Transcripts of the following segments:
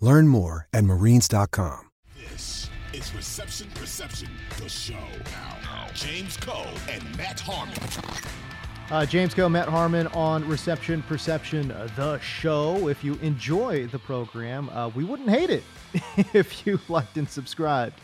Learn more at marines.com. This is Reception Perception, the show. Now, James Koh and Matt Harmon. Uh, James Koh, Matt Harmon on Reception Perception, the show. If you enjoy the program, uh, we wouldn't hate it if you liked and subscribed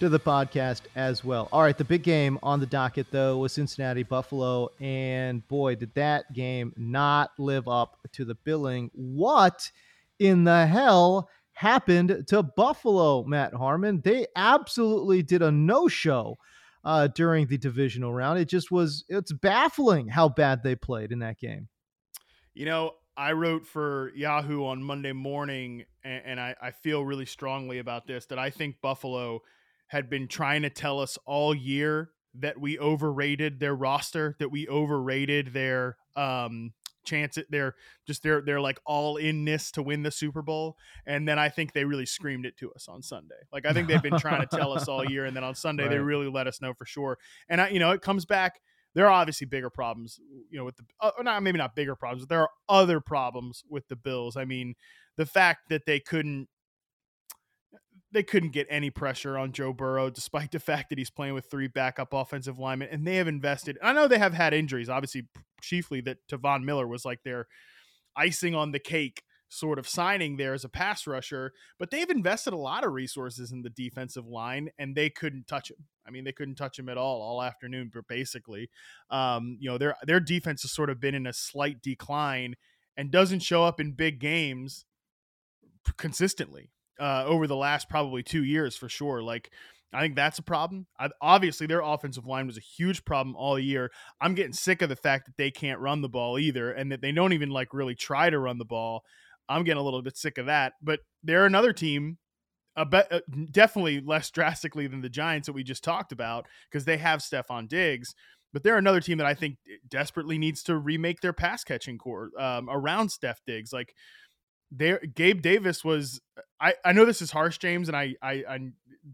to the podcast as well. All right, the big game on the docket, though, was Cincinnati Buffalo. And boy, did that game not live up to the billing. What in the hell happened to Buffalo, Matt Harmon? They absolutely did a no show. Uh, during the divisional round, it just was, it's baffling how bad they played in that game. You know, I wrote for Yahoo on Monday morning, and, and I, I feel really strongly about this that I think Buffalo had been trying to tell us all year that we overrated their roster, that we overrated their um chance at their just their their like all inness to win the Super Bowl. And then I think they really screamed it to us on Sunday. Like I think they've been trying to tell us all year, and then on Sunday right. they really let us know for sure. And I, you know, it comes back. There are obviously bigger problems, you know, with the uh, not maybe not bigger problems, but there are other problems with the Bills. I mean, the fact that they couldn't they couldn't get any pressure on Joe Burrow, despite the fact that he's playing with three backup offensive linemen. And they have invested. I know they have had injuries, obviously, chiefly that Von Miller was like their icing on the cake sort of signing there as a pass rusher, but they've invested a lot of resources in the defensive line and they couldn't touch him. I mean, they couldn't touch him at all all afternoon, but basically, um, you know, their their defense has sort of been in a slight decline and doesn't show up in big games consistently uh, over the last probably two years for sure. Like, I think that's a problem. I, obviously, their offensive line was a huge problem all year. I'm getting sick of the fact that they can't run the ball either, and that they don't even like really try to run the ball. I'm getting a little bit sick of that. But they're another team, a be- uh, definitely less drastically than the Giants that we just talked about because they have Stefon Diggs. But they're another team that I think desperately needs to remake their pass catching core um, around Steph Diggs. Like there Gabe Davis was I, I know this is harsh, James, and I, I I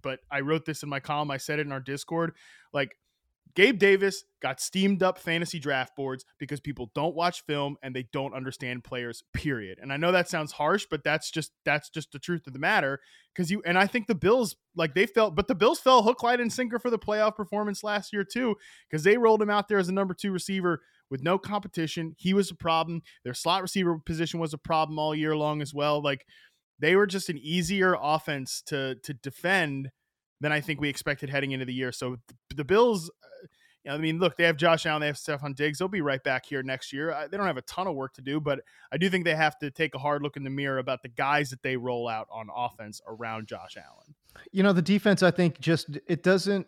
but I wrote this in my column. I said it in our Discord. Like Gabe Davis got steamed up fantasy draft boards because people don't watch film and they don't understand players, period. And I know that sounds harsh, but that's just that's just the truth of the matter. Cause you and I think the Bills, like they felt, but the Bills fell hook, line, and sinker for the playoff performance last year, too, because they rolled him out there as a number two receiver with no competition. He was a problem. Their slot receiver position was a problem all year long as well. Like they were just an easier offense to to defend than I think we expected heading into the year. So the Bills, uh, I mean, look, they have Josh Allen, they have Stefon Diggs. They'll be right back here next year. They don't have a ton of work to do, but I do think they have to take a hard look in the mirror about the guys that they roll out on offense around Josh Allen. You know, the defense, I think, just it doesn't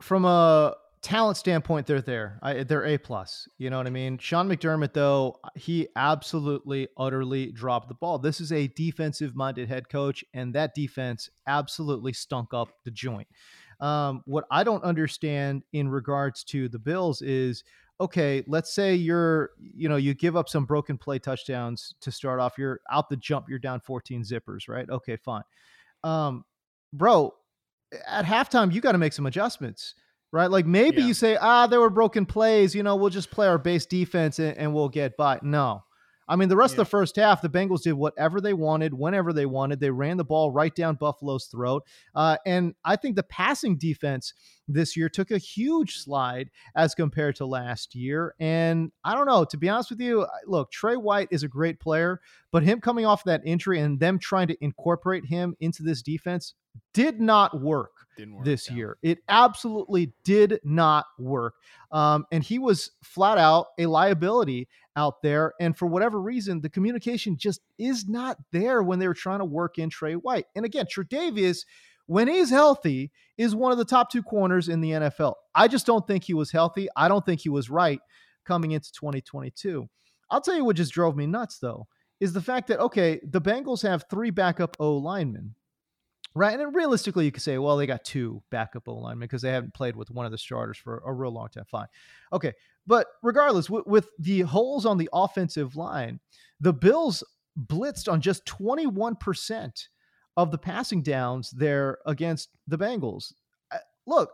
from a talent standpoint, they're there. I, they're a plus. You know what I mean? Sean McDermott, though, he absolutely, utterly dropped the ball. This is a defensive-minded head coach, and that defense absolutely stunk up the joint. Um, what I don't understand in regards to the Bills is okay, let's say you're, you know, you give up some broken play touchdowns to start off. You're out the jump, you're down 14 zippers, right? Okay, fine. Um, bro, at halftime, you got to make some adjustments right? Like maybe yeah. you say, ah, there were broken plays. You know, we'll just play our base defense and, and we'll get by. No. I mean, the rest yeah. of the first half, the Bengals did whatever they wanted, whenever they wanted. They ran the ball right down Buffalo's throat. Uh, and I think the passing defense this year took a huge slide as compared to last year. And I don't know, to be honest with you, look, Tre White is a great player, but him coming off that injury and them trying to incorporate him into this defense did not work, work this year. It absolutely did not work. Um, and he was flat out a liability out there. And for whatever reason, the communication just is not there when they were trying to work in Tre White. And again, Tre'Davious, when he's healthy, is one of the top two corners in the NFL. I just don't think he was healthy. I don't think he was right coming into 2022. I'll tell you what just drove me nuts, though, is the fact that, okay, the Bengals have three backup O linemen right? And realistically, you could say, well, they got two backup O linemen because they haven't played with one of the starters for a real long time. Fine. Okay. But regardless, with, with the holes on the offensive line, the Bills blitzed on just 21% of the passing downs there against the Bengals. Uh, look,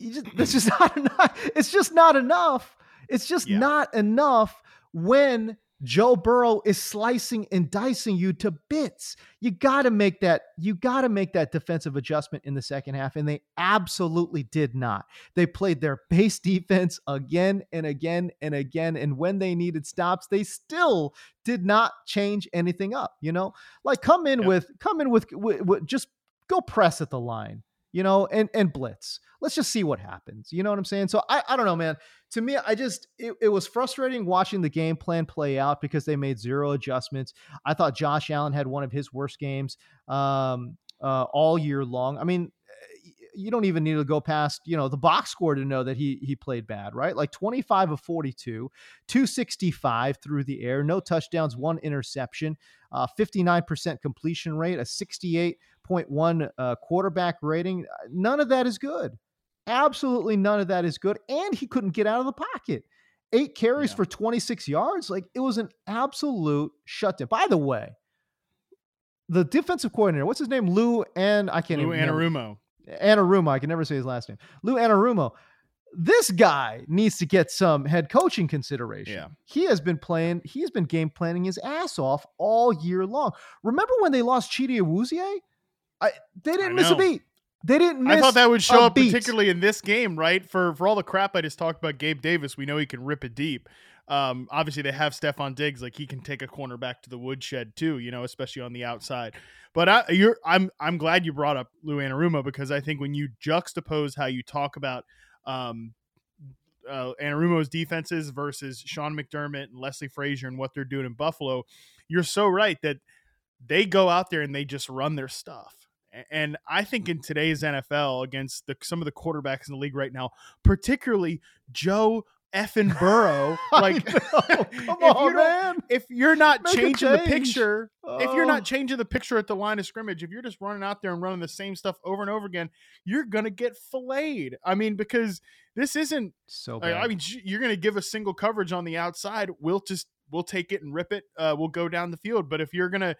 just, that's just not enough. It's just not enough. It's just yeah. not enough when Joe Burrow is slicing and dicing you to bits. You got to make that you got to make that defensive adjustment in the second half and they absolutely did not. They played their base defense again and again and again and when they needed stops, they still did not change anything up, you know? Like come in yep. with come in with, with, with just go press at the line you know, and and blitz. Let's just see what happens. You know what I'm saying? So I, I don't know, man. To me, I just it, it was frustrating watching the game plan play out because they made zero adjustments. I thought Josh Allen had one of his worst games um, uh, all year long. I mean, you don't even need to go past you know the box score to know that he he played bad right like 25 of 42 265 through the air no touchdowns one interception uh, 59% completion rate a 68.1 uh, quarterback rating none of that is good absolutely none of that is good and he couldn't get out of the pocket eight carries yeah. for 26 yards like it was an absolute shutdown by the way the defensive coordinator, what's his name? Lou and I can't Lou even Anarumo. Anarumo. I can never say his last name. Lou Anarumo. This guy needs to get some head coaching consideration. Yeah. He has been playing, he has been game planning his ass off all year long. Remember when they lost Chidobe Awuzie? I they didn't miss a beat. They didn't I thought that would show up beat. particularly in this game, right? For for all the crap I just talked about Gabe Davis, we know he can rip it deep. Um, obviously they have Stefon Diggs, like he can take a corner back to the woodshed too, you know, especially on the outside. But I, you're, I'm, I'm glad you brought up Lou Anarumo because I think when you juxtapose how you talk about um, uh, Anarumo's defenses versus Sean McDermott and Leslie Frazier and what they're doing in Buffalo, you're so right that they go out there and they just run their stuff. And I think in today's NFL, against the, some of the quarterbacks in the league right now, particularly Joe effing Burrow. Like, come on, man. If you're not Make changing change. the picture, oh. if you're not oh. changing the picture at the line of scrimmage, if you're just running out there and running the same stuff over and over again, you're gonna get filleted. I mean, because this isn't so. Bad. I mean, you're gonna give a single coverage on the outside. We'll just we'll take it and rip it. Uh, we'll go down the field. But if you're gonna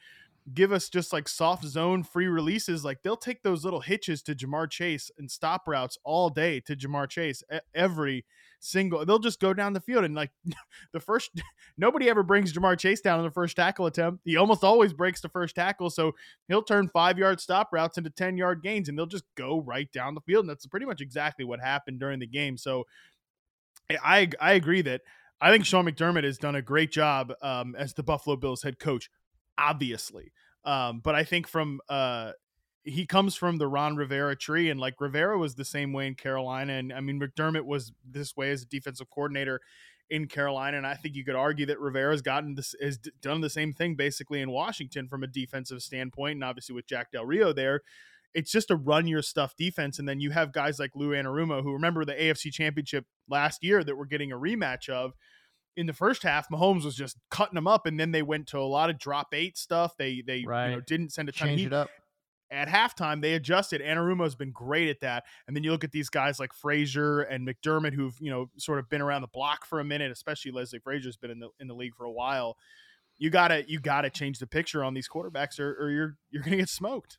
give us just like soft zone free releases, like they'll take those little hitches to Ja'Marr Chase and stop routes all day to Ja'Marr Chase every single. They'll just go down the field and like the first. Nobody ever brings Ja'Marr Chase down in the first tackle attempt. He almost always breaks the first tackle, so he'll turn five yard stop routes into ten yard gains, and they'll just go right down the field. And that's pretty much exactly what happened during the game. So I I agree that. I think Sean McDermott has done a great job um, as the Buffalo Bills head coach obviously. Um, but I think from uh, he comes from the Ron Rivera tree, and like Rivera was the same way in Carolina, and I mean McDermott was this way as a defensive coordinator in Carolina, and I think you could argue that Rivera's gotten this has done the same thing basically in Washington from a defensive standpoint, and obviously with Jack Del Rio there. It's just a run your stuff defense, and then you have guys like Lou Anarumo, who remember the AFC Championship last year that we're getting a rematch of in the first half, Mahomes was just cutting them up, and then they went to a lot of drop eight stuff. They they right. you know, didn't send a ton. Change it up. At halftime, they adjusted. Anarumo's been great at that. And then you look at these guys like Frazier and McDermott, who've you know sort of been around the block for a minute. Especially Leslie Frazier's been in the in the league for a while. You gotta you gotta change the picture on these quarterbacks, or, or you're you're gonna get smoked.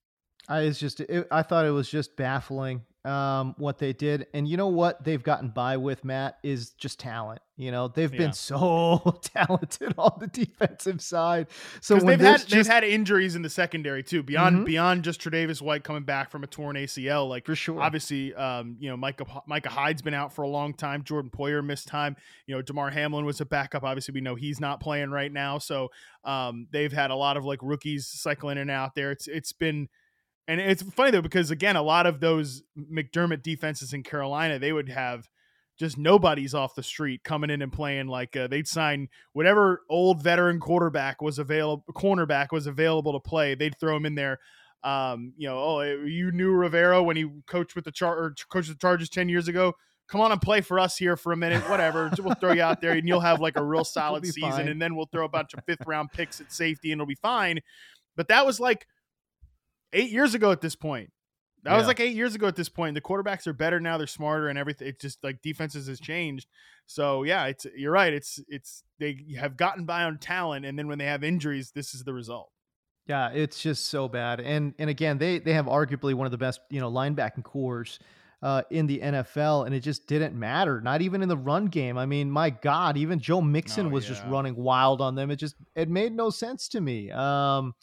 I was just it, I thought it was just baffling um, what they did. And you know what they've gotten by with, Matt, is just talent. You know, they've Yeah. been so talented on the defensive side. So when they've had there's they've had injuries in the secondary too, beyond Mhm. beyond just Tre'Davious White coming back from a torn ACL. Like for sure, obviously, um, you know, Micah Micah Hyde's been out for a long time. Jordan Poyer missed time. You know, Damar Hamlin was a backup. Obviously, we know he's not playing right now. So um, they've had a lot of like rookies cycling in and out there. It's it's been. And it's funny though because again, a lot of those McDermott defenses in Carolina, they would have just nobody's off the street coming in and playing like uh, they'd sign whatever old veteran quarterback was available, cornerback was available to play. They'd throw him in there. Um, you know, oh, you knew Rivera when he coached with the char or coached the Chargers ten years ago. Come on and play for us here for a minute, whatever. we'll throw you out there, and you'll have like a real solid season. fine. And then we'll throw a bunch of fifth round picks at safety, and it'll be fine. But that was like eight years ago at this point. That was like eight years ago at this point. The quarterbacks are better now; they're smarter, and everything. It's just like defenses has changed. So yeah, it's you're right. It's it's they have gotten by on talent, and then when they have injuries, this is the result. Yeah, it's just so bad. And and again, they they have arguably one of the best, you know, linebacking cores uh, in the NFL, and it just didn't matter. Not even in the run game. I mean, my God, even Joe Mixon Oh, was just running wild on them. It just it made no sense to me. Um,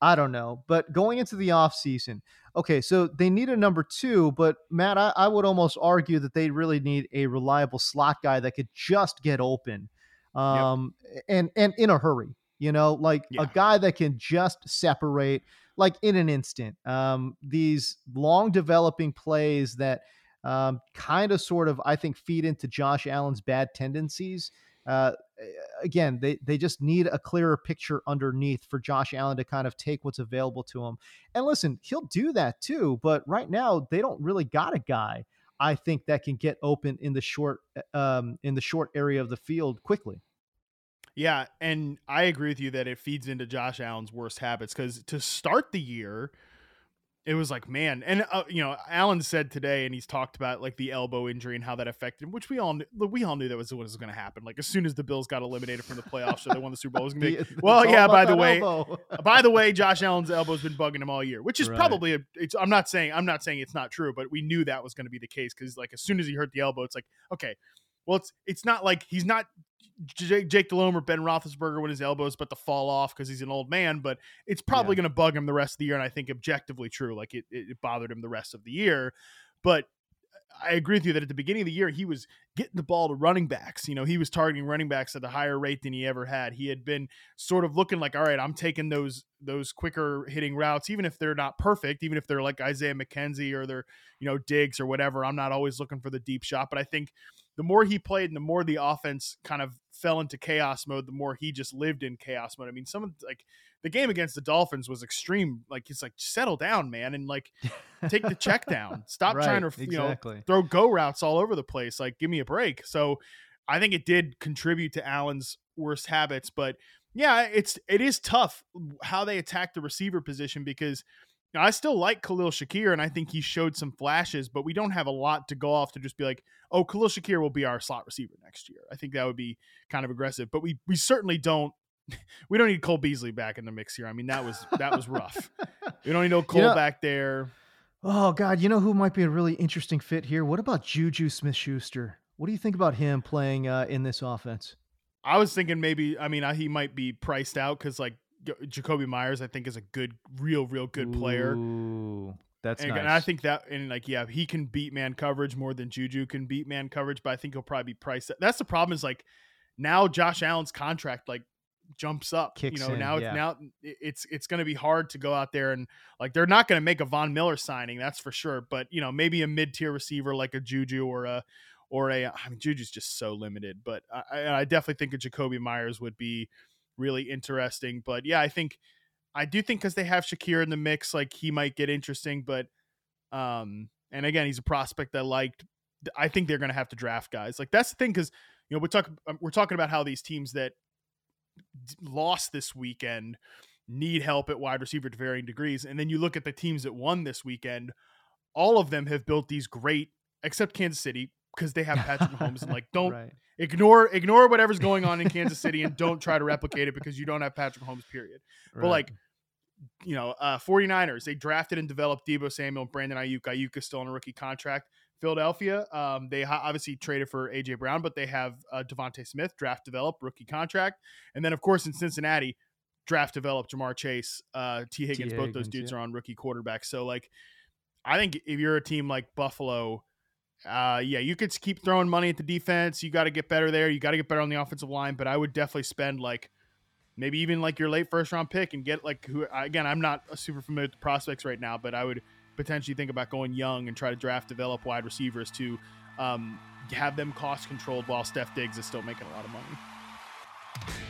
I don't know. But going into the offseason, okay, so they need a number two, but Matt, I, I would almost argue that they really need a reliable slot guy that could just get open. Um and and in a hurry, you know, like Yeah. a guy that can just separate like in an instant. Um, these long developing plays that um, kind of sort of I think feed into Josh Allen's bad tendencies. Uh, again, they they just need a clearer picture underneath for Josh Allen to kind of take what's available to him. And listen, he'll do that too, but right now they don't really got a guy I think that can get open in the short um, in the short area of the field quickly. Yeah, and I agree with you that it feeds into Josh Allen's worst habits because to start the year, it was like, man, and uh, you know, Allen said today, and he's talked about like the elbow injury and how that affected him, which we all knew, we all knew that was what was going to happen. Like as soon as the Bills got eliminated from the playoffs, so they won the Super Bowl, it was going to be. Well, yeah, by the way- elbow. by the way, Josh Allen's elbow's been bugging him all year, which is Right. probably a. It's, I'm not saying I'm not saying it's not true, but we knew that was going to be the case because like as soon as he hurt the elbow, it's like okay, well it's it's not like he's not Jake, Jake Delhomme or Ben Roethlisberger when his elbow is about to fall off because he's an old man, but it's probably Yeah. going to bug him the rest of the year, and I think objectively true, like it, it it bothered him the rest of the year, but. I agree with you that at the beginning of the year he was getting the ball to running backs. You know, he was targeting running backs at a higher rate than he ever had. He had been sort of looking like, all right, I'm taking those those quicker hitting routes, even if they're not perfect, even if they're like Isaiah McKenzie or they're you know Diggs or whatever. I'm not always looking for the deep shot, but I think the more he played and the more the offense kind of fell into chaos mode, the more he just lived in chaos mode. I mean, some of like the game against the Dolphins was extreme. Like it's like settle down, man, and like take the check down. Stop trying to Right, you know throw go routes all over the place. Like, give me a break. So I think it did contribute to Allen's worst habits. But yeah, it's it is tough how they attack the receiver position because I still like Khalil Shakir and I think he showed some flashes, but we don't have a lot to go off to just be like, oh, Khalil Shakir will be our slot receiver next year. I think that would be kind of aggressive, but we we certainly don't. We don't need Cole Beasley back in the mix here. I mean, that was that was rough. We don't need no Cole know- back there. Oh God, you know who might be a really interesting fit here? What about Juju Smith Schuster? What do you think about him playing uh, in this offense? I was thinking maybe. I mean, I, he might be priced out because like Jakobi Meyers, I think is a good, real, real good player. Ooh, that's And, nice. and I think that, and like, yeah, he can beat man coverage more than Juju can beat man coverage, but I think he'll probably be priced. That's the problem. Is like now Josh Allen's contract like jumps up. Kicks you know, in, now yeah. it's now it's it's going to be hard to go out there and like they're not going to make a Von Miller signing, that's for sure. But you know, maybe a mid tier receiver like a Juju or a or a. I mean, Juju's just so limited, but I, I I definitely think a Jakobi Meyers would be really interesting. But yeah, I think I do think because they have Shakir in the mix, like he might get interesting. But um, and again, he's a prospect I liked. I think they're going to have to draft guys. Like that's the thing because you know we talk um, we're talking about how these teams that d- lost this weekend need help at wide receiver to varying degrees, and then you look at the teams that won this weekend. all of them have built these great, except Kansas City, because they have Patrick Mahomes. And like, don't Right. ignore ignore whatever's going on in Kansas City and don't try to replicate it because you don't have Patrick Mahomes. Period. But like, you know, uh, 49ers, they drafted and developed Deebo Samuel, Brandon Aiyuk. Aiyuk is still on a rookie contract. Philadelphia, um, they obviously traded for AJ Brown, but they have uh, DeVonta Smith, draft developed, rookie contract. And then, of course, in Cincinnati, draft developed Ja'Marr Chase, uh, Tee Higgins, both those dudes yeah. are on rookie quarterbacks. So, like, I think if you're a team like Buffalo, uh, yeah, you could keep throwing money at the defense. You got to get better there. You got to get better on the offensive line. But I would definitely spend like maybe even like your late first round pick and get like who again. I'm not super familiar with the prospects right now, but I would potentially think about going young and try to draft develop wide receivers to um, have them cost controlled while Steph Diggs is still making a lot of money.